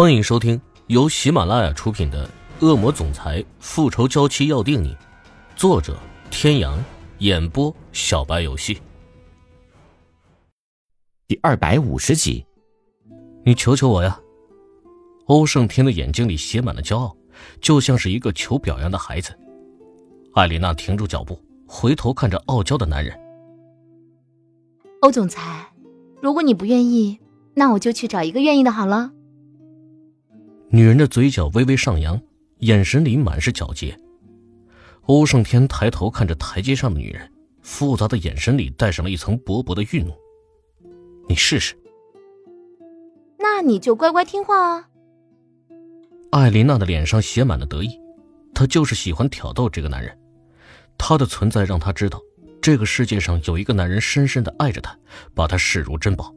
欢迎收听由喜马拉雅出品的《恶魔总裁复仇娇妻要定你》，作者：天阳，演播：小白游戏。第二百五十集，你求求我呀！欧胜天的眼睛里写满了骄傲，就像是一个求表扬的孩子。艾丽娜停住脚步，回头看着傲娇的男人。欧总裁，如果你不愿意，那我就去找一个愿意的好了。女人的嘴角微微上扬，眼神里满是皎洁。欧胜天抬头看着台阶上的女人，复杂的眼神里带上了一层薄薄的愠怒。你试试。那你就乖乖听话啊。艾琳娜的脸上写满了得意，她就是喜欢挑逗这个男人。他的存在让她知道，这个世界上有一个男人深深的爱着她，把她视如珍宝。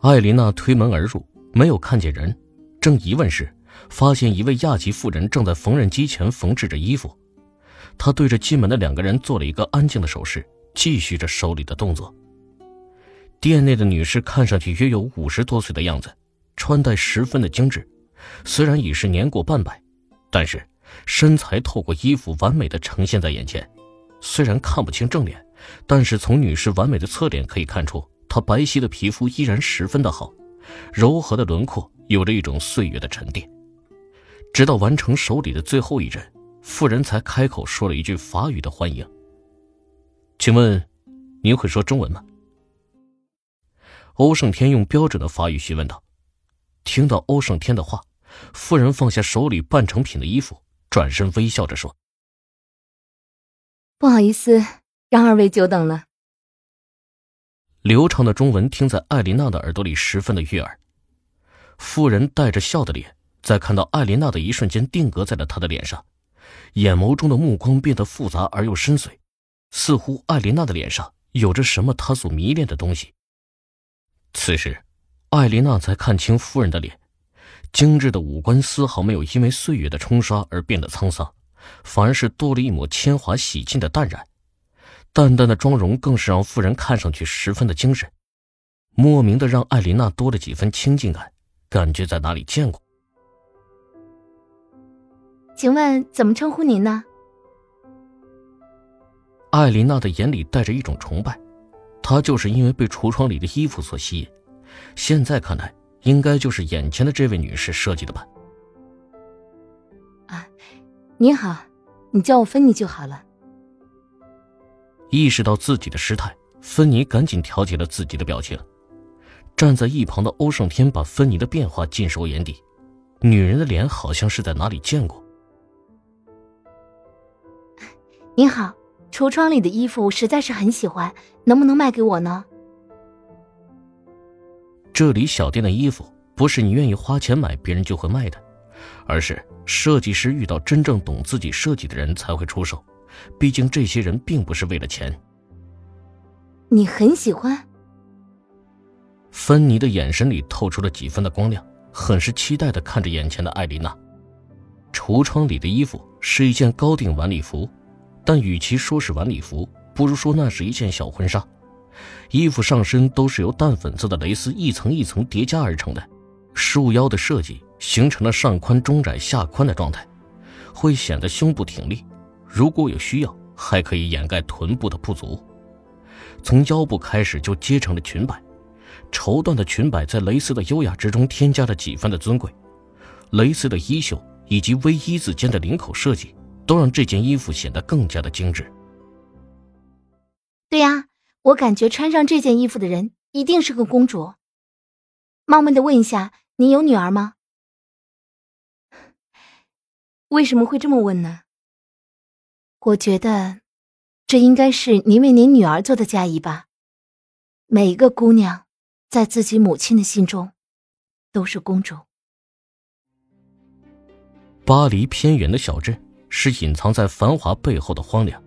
艾琳娜推门而入，没有看见人。正疑问时，发现一位亚籍妇人正在缝纫机前缝制着衣服。她对着进门的两个人做了一个安静的手势，继续着手里的动作。店内的女士看上去约有五十多岁的样子，穿戴十分的精致，虽然已是年过半百，但是身材透过衣服完美的呈现在眼前。虽然看不清正脸，但是从女士完美的侧脸可以看出，她白皙的皮肤依然十分的好，柔和的轮廓。有着一种岁月的沉淀。直到完成手里的最后一针，妇人才开口说了一句法语的欢迎。请问，您会说中文吗？欧胜天用标准的法语询问道。听到欧胜天的话，妇人放下手里半成品的衣服，转身微笑着说：“不好意思，让二位久等了。”流畅的中文听在艾琳娜的耳朵里十分的悦耳。夫人带着笑的脸，在看到艾琳娜的一瞬间定格在了她的脸上，眼眸中的目光变得复杂而又深邃，似乎艾琳娜的脸上有着什么她所迷恋的东西。此时，艾琳娜才看清夫人的脸，精致的五官丝毫没有因为岁月的冲刷而变得沧桑，反而是多了一抹铅华洗尽的淡然，淡淡的妆容更是让夫人看上去十分的精神，莫名的让艾琳娜多了几分亲近感。感觉在哪里见过？请问怎么称呼您呢？艾琳娜的眼里带着一种崇拜，她就是因为被橱窗里的衣服所吸引。现在看来，应该就是眼前的这位女士设计的吧？啊，你好，你叫我芬妮就好了。意识到自己的失态，芬妮赶紧调节了自己的表情。站在一旁的欧胜天把芬妮的变化尽收眼底，女人的脸好像是在哪里见过。您好，橱窗里的衣服实在是很喜欢，能不能卖给我呢？这里小店的衣服不是你愿意花钱买，别人就会卖的，而是设计师遇到真正懂自己设计的人才会出手，毕竟这些人并不是为了钱。你很喜欢。芬妮的眼神里透出了几分的光亮，很是期待的看着眼前的艾琳娜。橱窗里的衣服是一件高定晚礼服，但与其说是晚礼服，不如说那是一件小婚纱。衣服上身都是由淡粉色的蕾丝一层一层叠加而成的，束腰的设计形成了上宽中窄下宽的状态，会显得胸部挺立。如果有需要，还可以掩盖臀部的不足。从腰部开始就接成了裙摆。绸缎的裙摆在蕾丝的优雅之中添加了几分的尊贵，蕾丝的衣袖以及 V 一字肩的领口设计，都让这件衣服显得更加的精致。对呀，我感觉穿上这件衣服的人一定是个公主。冒昧的问一下，您有女儿吗？为什么会这么问呢？我觉得，这应该是您为您女儿做的嫁衣吧。每一个姑娘。在自己母亲的心中，都是公主。巴黎偏远的小镇是隐藏在繁华背后的荒凉，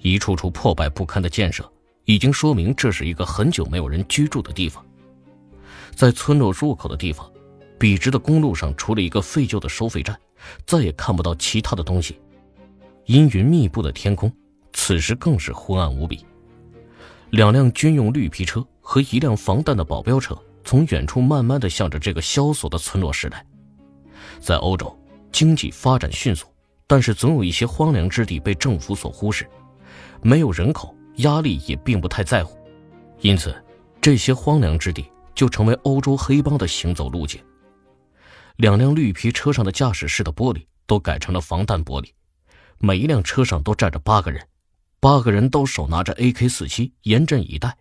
一处处破败不堪的建设已经说明这是一个很久没有人居住的地方。在村落入口的地方，笔直的公路上除了一个废旧的收费站，再也看不到其他的东西。阴云密布的天空，此时更是昏暗无比。两辆军用绿皮车和一辆防弹的保镖车从远处慢慢的向着这个萧索的村落驶来。在欧洲，经济发展迅速，但是总有一些荒凉之地被政府所忽视，没有人口，压力也并不太在乎，因此，这些荒凉之地就成为欧洲黑帮的行走路径。两辆绿皮车上的驾驶室的玻璃都改成了防弹玻璃，每一辆车上都站着八个人，八个人都手拿着 AK-47，严阵以待。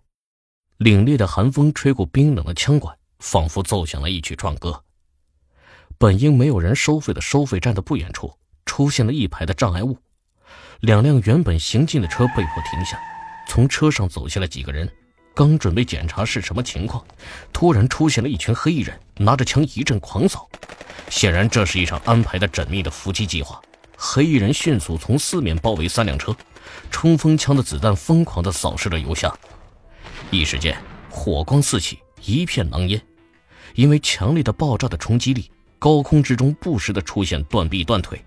凛冽的寒风吹过冰冷的枪管，仿佛奏响了一曲壮歌。本应没有人收费的收费站的不远处，出现了一排的障碍物，两辆原本行进的车被迫停下，从车上走下来几个人。刚准备检查是什么情况，突然出现了一群黑衣人，拿着枪一阵狂扫。显然，这是一场安排的缜密的伏击计划。黑衣人迅速从四面包围三辆车，冲锋枪的子弹疯狂地扫射着油箱。一时间，火光四起，一片狼烟。因为强烈的爆炸的冲击力，高空之中不时的出现断臂断腿。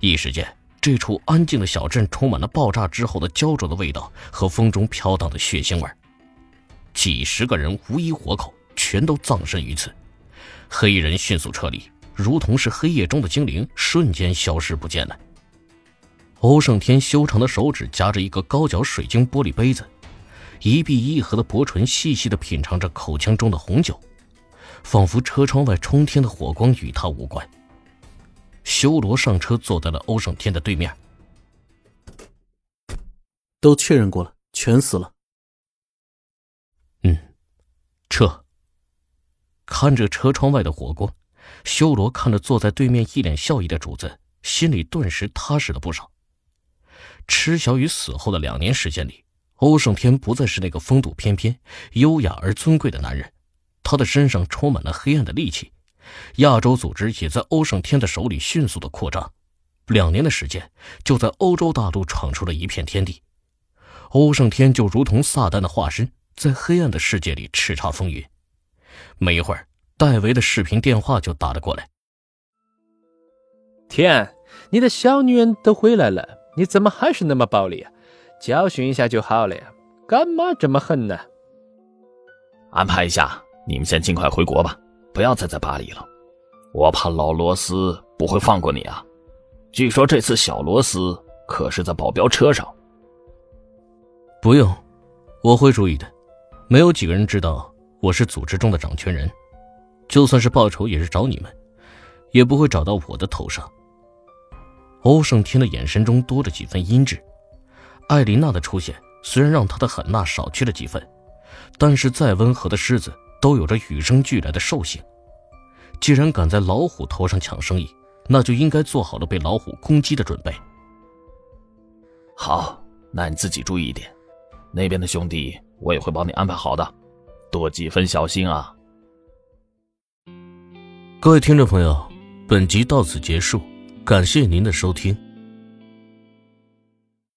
一时间，这处安静的小镇充满了爆炸之后的焦灼的味道和风中飘荡的血腥味。几十个人无一活口，全都葬身于此。黑衣人迅速撤离，如同是黑夜中的精灵，瞬间消失不见了。欧胜天修长的手指夹着一个高脚水晶玻璃杯子，一闭一合的薄唇细细的品尝着口腔中的红酒，仿佛车窗外冲天的火光与他无关。修罗上车，坐在了欧胜天的对面。都确认过了，全死了。嗯撤。看着车窗外的火光，修罗看着坐在对面一脸笑意的主子，心里顿时踏实了不少。池小雨死后的两年时间里，欧胜天不再是那个风度翩翩、优雅而尊贵的男人，他的身上充满了黑暗的戾气。亚洲组织也在欧胜天的手里迅速的扩张，两年的时间就在欧洲大陆闯出了一片天地。欧胜天就如同撒旦的化身。在黑暗的世界里叱咤风云。没一会儿，戴维的视频电话就打了过来。天，你的小女人都回来了，你怎么还是那么暴力啊？教训一下就好了呀，干嘛这么狠呢？安排一下，你们先尽快回国吧，不要再在巴黎了。我怕老罗斯不会放过你啊。据说这次小罗斯可是在保镖车上。不用，我会注意的。没有几个人知道我是组织中的掌权人，就算是报仇也是找你们，也不会找到我的头上。欧胜天的眼神中多了几分阴鸷。艾琳娜的出现虽然让他的狠辣少去了几分，但是再温和的狮子都有着与生俱来的兽性。既然敢在老虎头上抢生意，那就应该做好了被老虎攻击的准备。好，那你自己注意一点，那边的兄弟。我也会帮你安排好的，多几分小心啊！各位听众朋友，本集到此结束，感谢您的收听。